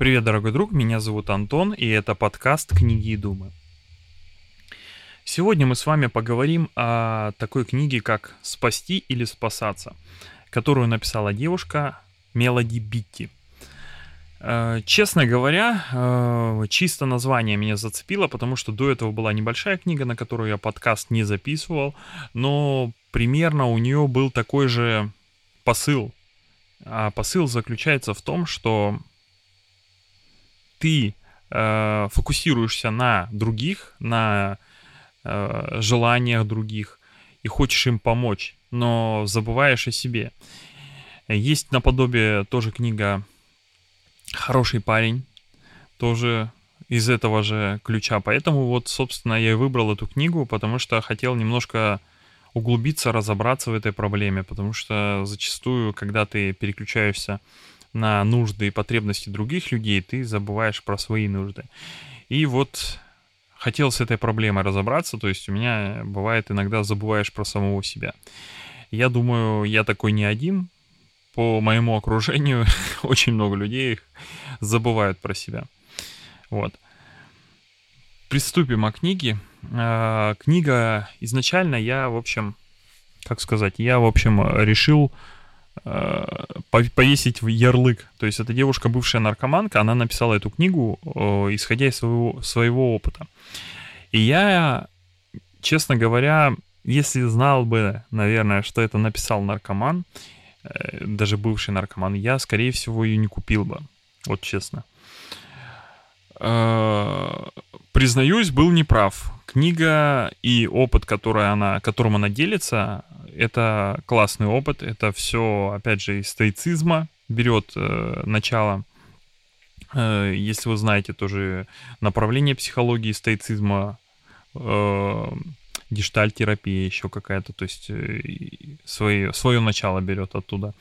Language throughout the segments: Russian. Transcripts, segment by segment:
Привет, дорогой друг, меня зовут Антон, и это подкаст «Книги и думы». Сегодня мы с вами поговорим о такой книге, как «Спасти или спасаться», которую написала девушка Мелоди Битти. Э, честно говоря, э, чисто название меня зацепило, потому что до этого была небольшая книга, на которую я подкаст не записывал, но примерно у нее был такой же посыл. А посыл заключается в том, что ты э, фокусируешься на других, на э, желаниях других и хочешь им помочь, но забываешь о себе. Есть наподобие тоже книга «Хороший парень», тоже из этого же ключа. Поэтому вот, собственно, я и выбрал эту книгу, потому что хотел немножко углубиться, разобраться в этой проблеме, потому что зачастую, когда ты переключаешься на нужды и потребности других людей, ты забываешь про свои нужды. И вот хотел с этой проблемой разобраться, то есть у меня бывает иногда забываешь про самого себя. Я думаю, я такой не один. По моему окружению очень много людей забывают про себя. Вот. Приступим о книге. А, книга изначально я, в общем, как сказать, я, в общем, решил повесить в ярлык. То есть эта девушка, бывшая наркоманка, она написала эту книгу, исходя из своего, своего опыта. И я, честно говоря, если знал бы, наверное, что это написал наркоман, э, даже бывший наркоман, я, скорее всего, ее не купил бы. Вот честно. Э, признаюсь, был неправ. Книга и опыт, который она, которым она делится, это классный опыт. Это все, опять же, из стоицизма берет э, начало. Э, если вы знаете тоже направление психологии стоицизма, э, гештальтерапия еще какая-то, то есть э, свое, свое начало берет оттуда.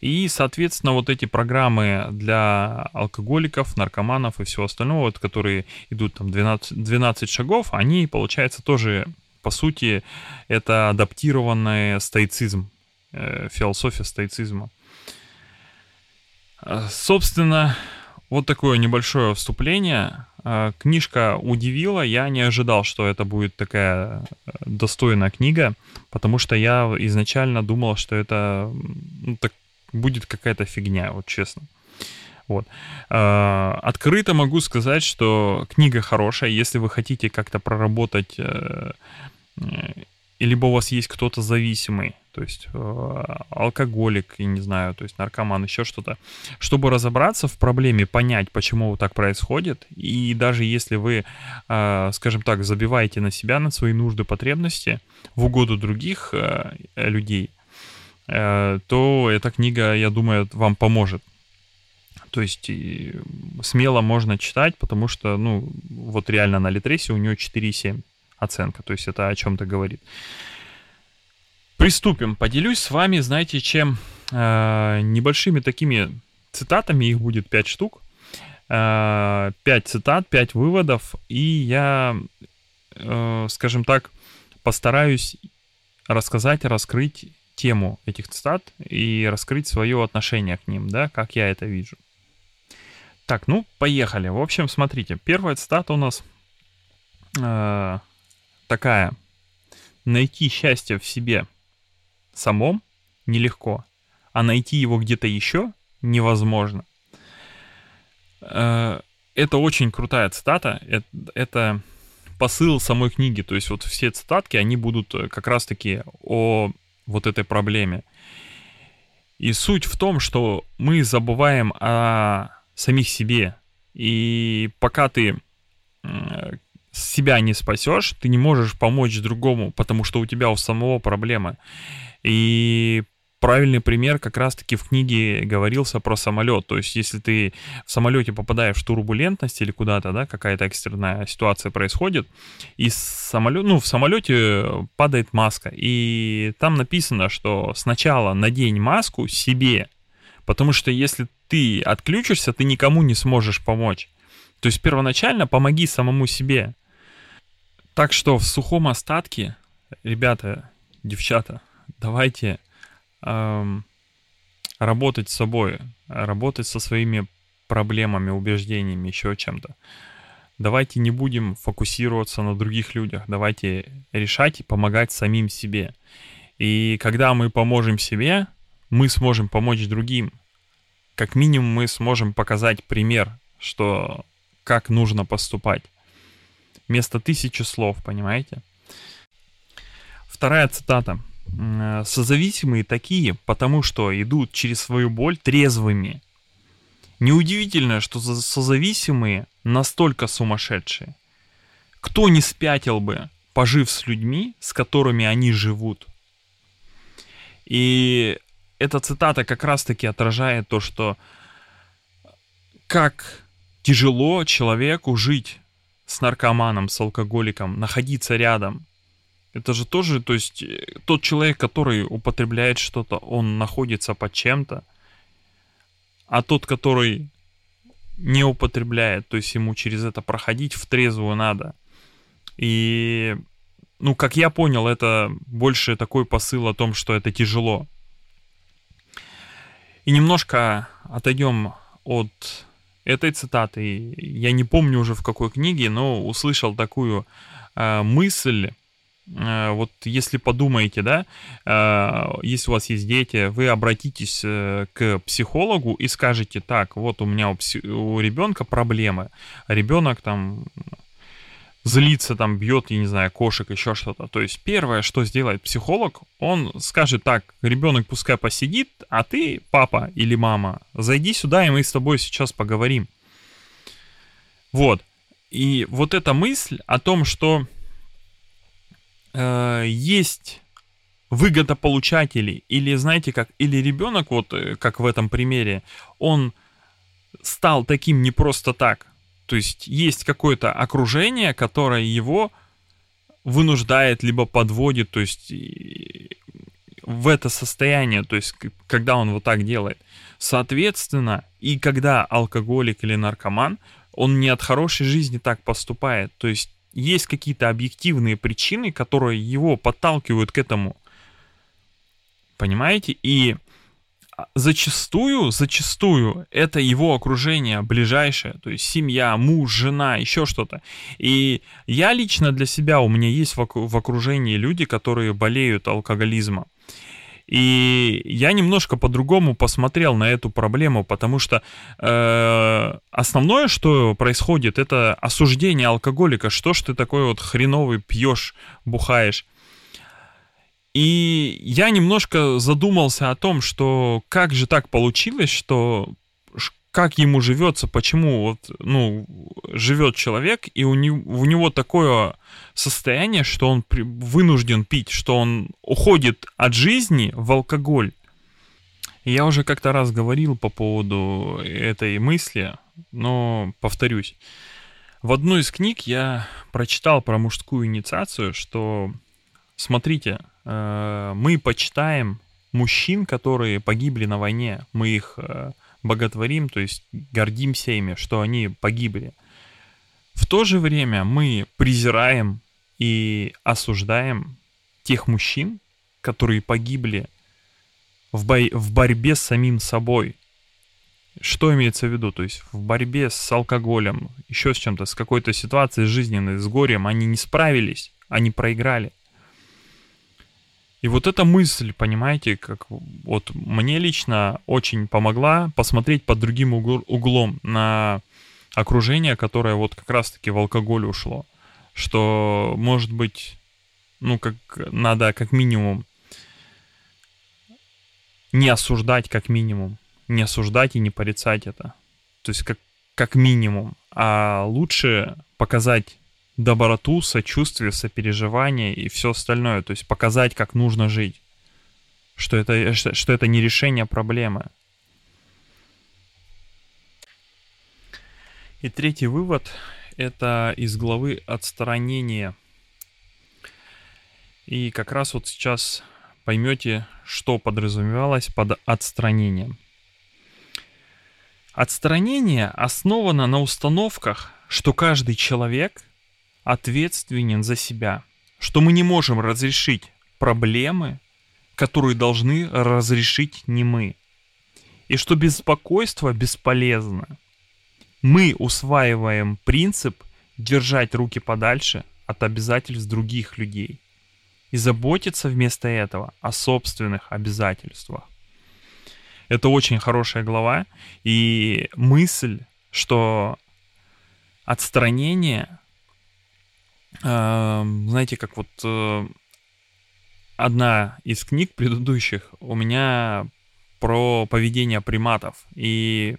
И, соответственно, вот эти программы для алкоголиков, наркоманов и всего остального, вот, которые идут там 12, 12 шагов, они, получается, тоже по сути, это адаптированный стоицизм, э, философия стоицизма. Э, собственно, вот такое небольшое вступление. Э, книжка удивила, я не ожидал, что это будет такая достойная книга, потому что я изначально думал, что это ну, так, будет какая-то фигня, вот честно. Вот. Открыто могу сказать, что книга хорошая, если вы хотите как-то проработать либо у вас есть кто-то зависимый, то есть э, алкоголик, я не знаю, то есть наркоман, еще что-то, чтобы разобраться в проблеме, понять, почему так происходит, и даже если вы, э, скажем так, забиваете на себя, на свои нужды, потребности в угоду других э, людей, э, то эта книга, я думаю, вам поможет. То есть смело можно читать, потому что, ну, вот реально на Литресе у нее 4,7 оценка. То есть это о чем-то говорит. Приступим. Поделюсь с вами, знаете, чем э, небольшими такими цитатами, их будет 5 штук. Э, 5 цитат, 5 выводов. И я, э, скажем так, постараюсь рассказать, раскрыть тему этих цитат и раскрыть свое отношение к ним, да, как я это вижу. Так, ну, поехали. В общем, смотрите, первая цитата у нас э, такая. Найти счастье в себе самом нелегко, а найти его где-то еще невозможно. Э, это очень крутая цитата. Это, это посыл самой книги. То есть вот все цитатки, они будут э, как раз-таки о вот этой проблеме. И суть в том, что мы забываем о самих себе. И пока ты себя не спасешь, ты не можешь помочь другому, потому что у тебя у самого проблемы. И правильный пример как раз-таки в книге говорился про самолет. То есть, если ты в самолете попадаешь в турбулентность или куда-то, да, какая-то экстренная ситуация происходит, и самолет, ну, в самолете падает маска. И там написано, что сначала надень маску себе, потому что если ты отключишься, ты никому не сможешь помочь. То есть первоначально помоги самому себе. Так что в сухом остатке, ребята, девчата, давайте эм, работать с собой, работать со своими проблемами, убеждениями, еще чем-то. Давайте не будем фокусироваться на других людях. Давайте решать и помогать самим себе. И когда мы поможем себе, мы сможем помочь другим. Как минимум мы сможем показать пример, что как нужно поступать. Вместо тысячи слов, понимаете? Вторая цитата. Созависимые такие, потому что идут через свою боль трезвыми. Неудивительно, что созависимые настолько сумасшедшие. Кто не спятил бы, пожив с людьми, с которыми они живут? И эта цитата как раз-таки отражает то, что как тяжело человеку жить с наркоманом, с алкоголиком, находиться рядом. Это же тоже, то есть э, тот человек, который употребляет что-то, он находится под чем-то, а тот, который не употребляет, то есть ему через это проходить в трезвую надо. И, ну, как я понял, это больше такой посыл о том, что это тяжело. И немножко отойдем от этой цитаты. Я не помню уже в какой книге, но услышал такую э, мысль. Э, вот если подумаете, да, э, если у вас есть дети, вы обратитесь э, к психологу и скажете, так, вот у меня у, пси- у ребенка проблемы. Ребенок там злится, там, бьет, я не знаю, кошек, еще что-то. То есть первое, что сделает психолог, он скажет так, ребенок пускай посидит, а ты, папа или мама, зайди сюда, и мы с тобой сейчас поговорим. Вот. И вот эта мысль о том, что э, есть выгодополучатели, или знаете как, или ребенок, вот э, как в этом примере, он стал таким не просто так, то есть есть какое-то окружение, которое его вынуждает, либо подводит, то есть в это состояние, то есть когда он вот так делает. Соответственно, и когда алкоголик или наркоман, он не от хорошей жизни так поступает. То есть есть какие-то объективные причины, которые его подталкивают к этому. Понимаете? И зачастую, зачастую это его окружение ближайшее, то есть семья, муж, жена, еще что-то. И я лично для себя, у меня есть в окружении люди, которые болеют алкоголизмом. И я немножко по-другому посмотрел на эту проблему, потому что э, основное, что происходит, это осуждение алкоголика. Что ж ты такой вот хреновый пьешь, бухаешь? И я немножко задумался о том, что как же так получилось, что как ему живется, почему вот, ну, живет человек, и у него, у него такое состояние, что он при, вынужден пить, что он уходит от жизни в алкоголь. Я уже как-то раз говорил по поводу этой мысли, но повторюсь. В одной из книг я прочитал про мужскую инициацию, что, смотрите, Э, мы почитаем мужчин, которые погибли на войне, мы их э, боготворим, то есть гордимся ими, что они погибли. В то же время мы презираем и осуждаем тех мужчин, которые погибли в, бо- в борьбе с самим собой. Что имеется в виду? То есть в борьбе с алкоголем, еще с чем-то, с какой-то ситуацией жизненной, с горем, они не справились, они проиграли. И вот эта мысль, понимаете, как вот мне лично очень помогла посмотреть под другим углом на окружение, которое вот как раз-таки в алкоголь ушло. Что, может быть, ну, как надо как минимум не осуждать как минимум. Не осуждать и не порицать это. То есть как, как минимум. А лучше показать доброту, сочувствие, сопереживание и все остальное. То есть показать, как нужно жить. Что это, что, что это не решение проблемы. И третий вывод – это из главы «Отстранение». И как раз вот сейчас поймете, что подразумевалось под отстранением. Отстранение основано на установках, что каждый человек – ответственен за себя, что мы не можем разрешить проблемы, которые должны разрешить не мы, и что беспокойство бесполезно, мы усваиваем принцип держать руки подальше от обязательств других людей и заботиться вместо этого о собственных обязательствах. Это очень хорошая глава, и мысль, что отстранение, знаете, как вот э, одна из книг предыдущих у меня про поведение приматов. И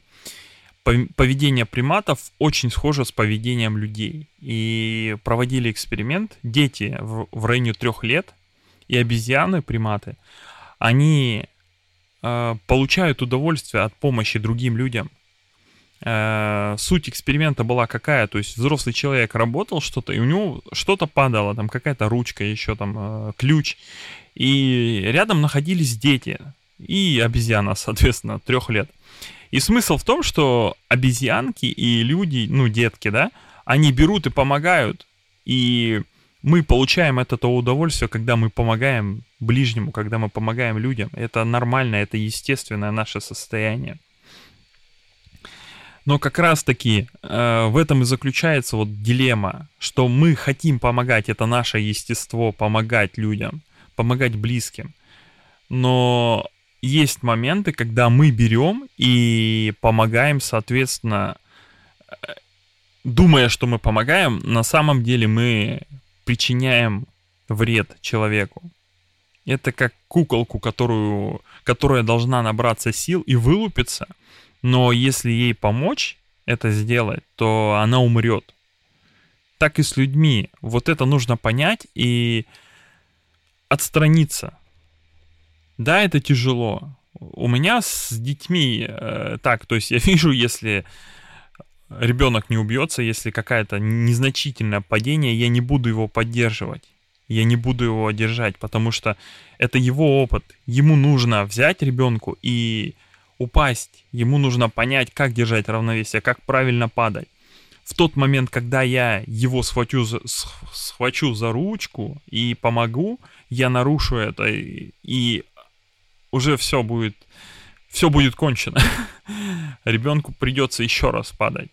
поведение приматов очень схоже с поведением людей. И проводили эксперимент. Дети в, в районе трех лет и обезьяны, приматы, они э, получают удовольствие от помощи другим людям. Э, суть эксперимента была какая? То есть взрослый человек работал что-то, и у него что-то падало, там какая-то ручка, еще там э, ключ. И рядом находились дети и обезьяна, соответственно, трех лет. И смысл в том, что обезьянки и люди, ну, детки, да, они берут и помогают, и мы получаем от этого удовольствие, когда мы помогаем ближнему, когда мы помогаем людям. Это нормально, это естественное наше состояние. Но как раз-таки э, в этом и заключается вот дилемма, что мы хотим помогать, это наше естество, помогать людям, помогать близким. Но есть моменты, когда мы берем и помогаем, соответственно, э, думая, что мы помогаем, на самом деле мы причиняем вред человеку. Это как куколку, которую, которая должна набраться сил и вылупиться, но если ей помочь это сделать, то она умрет. Так и с людьми. Вот это нужно понять и отстраниться да, это тяжело. У меня с детьми э, так, то есть я вижу, если ребенок не убьется, если какая-то незначительное падение, я не буду его поддерживать. Я не буду его держать, потому что это его опыт. Ему нужно взять ребенку и упасть. Ему нужно понять, как держать равновесие, как правильно падать. В тот момент, когда я его схвачу, схвачу за ручку и помогу, я нарушу это и уже все будет, все будет кончено. Ребенку придется еще раз падать.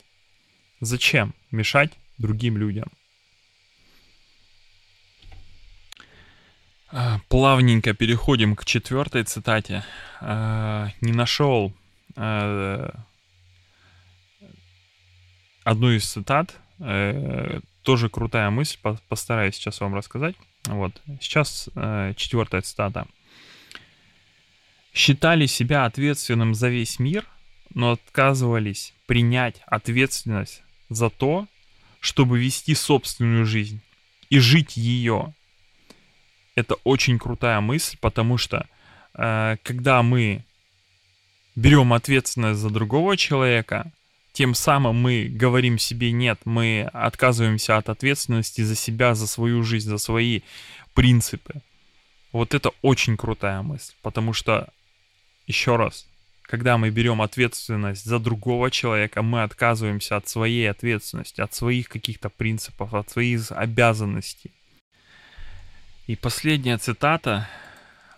Зачем мешать другим людям? Плавненько переходим к четвертой цитате. А, не нашел а, одну из цитат. Э, тоже крутая мысль. Постараюсь сейчас вам рассказать. Вот. Сейчас э, четвертая цитата считали себя ответственным за весь мир, но отказывались принять ответственность за то, чтобы вести собственную жизнь и жить ее. Это очень крутая мысль, потому что э, когда мы берем ответственность за другого человека, тем самым мы говорим себе нет, мы отказываемся от ответственности за себя, за свою жизнь, за свои принципы. Вот это очень крутая мысль, потому что еще раз, когда мы берем ответственность за другого человека, мы отказываемся от своей ответственности, от своих каких-то принципов, от своих обязанностей. И последняя цитата,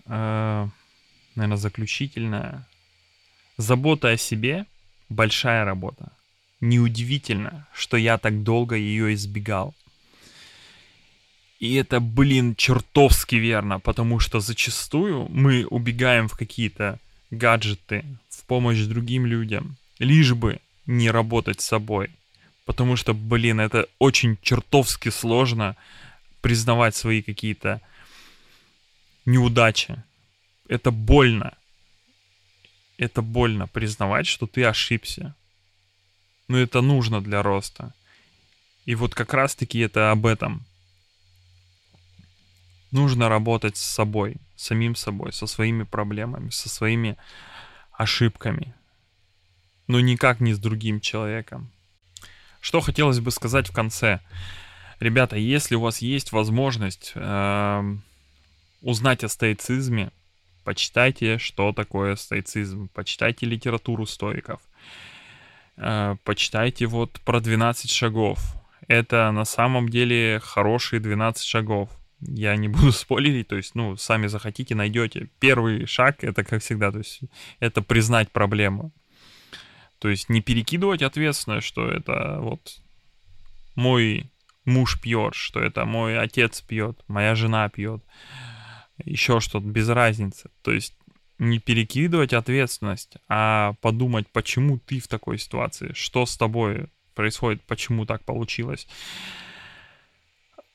э, наверное, заключительная. Забота о себе – большая работа. Неудивительно, что я так долго ее избегал. И это, блин, чертовски верно, потому что зачастую мы убегаем в какие-то гаджеты в помощь другим людям, лишь бы не работать с собой. Потому что, блин, это очень чертовски сложно признавать свои какие-то неудачи. Это больно. Это больно признавать, что ты ошибся. Но это нужно для роста. И вот как раз-таки это об этом. Нужно работать с собой, самим собой, со своими проблемами, со своими ошибками. Но никак не с другим человеком. Что хотелось бы сказать в конце. Ребята, если у вас есть возможность э, узнать о стоицизме, почитайте, что такое стоицизм, почитайте литературу стоиков, э, почитайте вот про 12 шагов. Это на самом деле хорошие 12 шагов я не буду спойлерить, то есть, ну, сами захотите, найдете. Первый шаг, это как всегда, то есть, это признать проблему. То есть не перекидывать ответственность, что это вот мой муж пьет, что это мой отец пьет, моя жена пьет, еще что-то, без разницы. То есть не перекидывать ответственность, а подумать, почему ты в такой ситуации, что с тобой происходит, почему так получилось.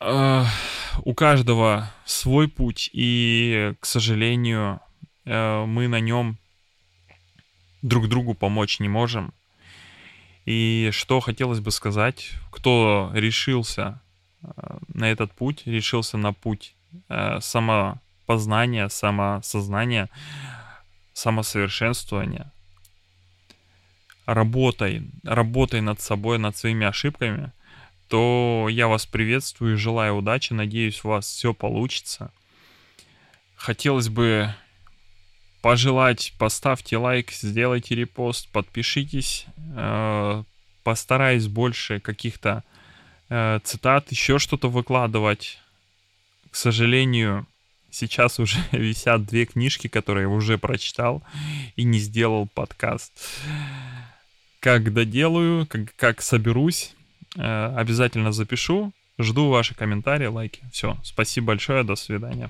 У каждого свой путь, и, к сожалению, э, мы на нем друг другу помочь не можем. И что хотелось бы сказать, кто решился э, на этот путь, решился на путь э, самопознания, самосознания, самосовершенствования, работай, работай над собой, над своими ошибками, то я вас приветствую, желаю удачи, надеюсь, у вас все получится. Хотелось бы пожелать, поставьте лайк, сделайте репост, подпишитесь. Э, постараюсь больше каких-то э, цитат, еще что-то выкладывать. К сожалению, сейчас уже висят две книжки, которые я уже прочитал и не сделал подкаст. Как доделаю, как, как соберусь, э, обязательно запишу. Жду ваши комментарии, лайки. Все, спасибо большое, до свидания.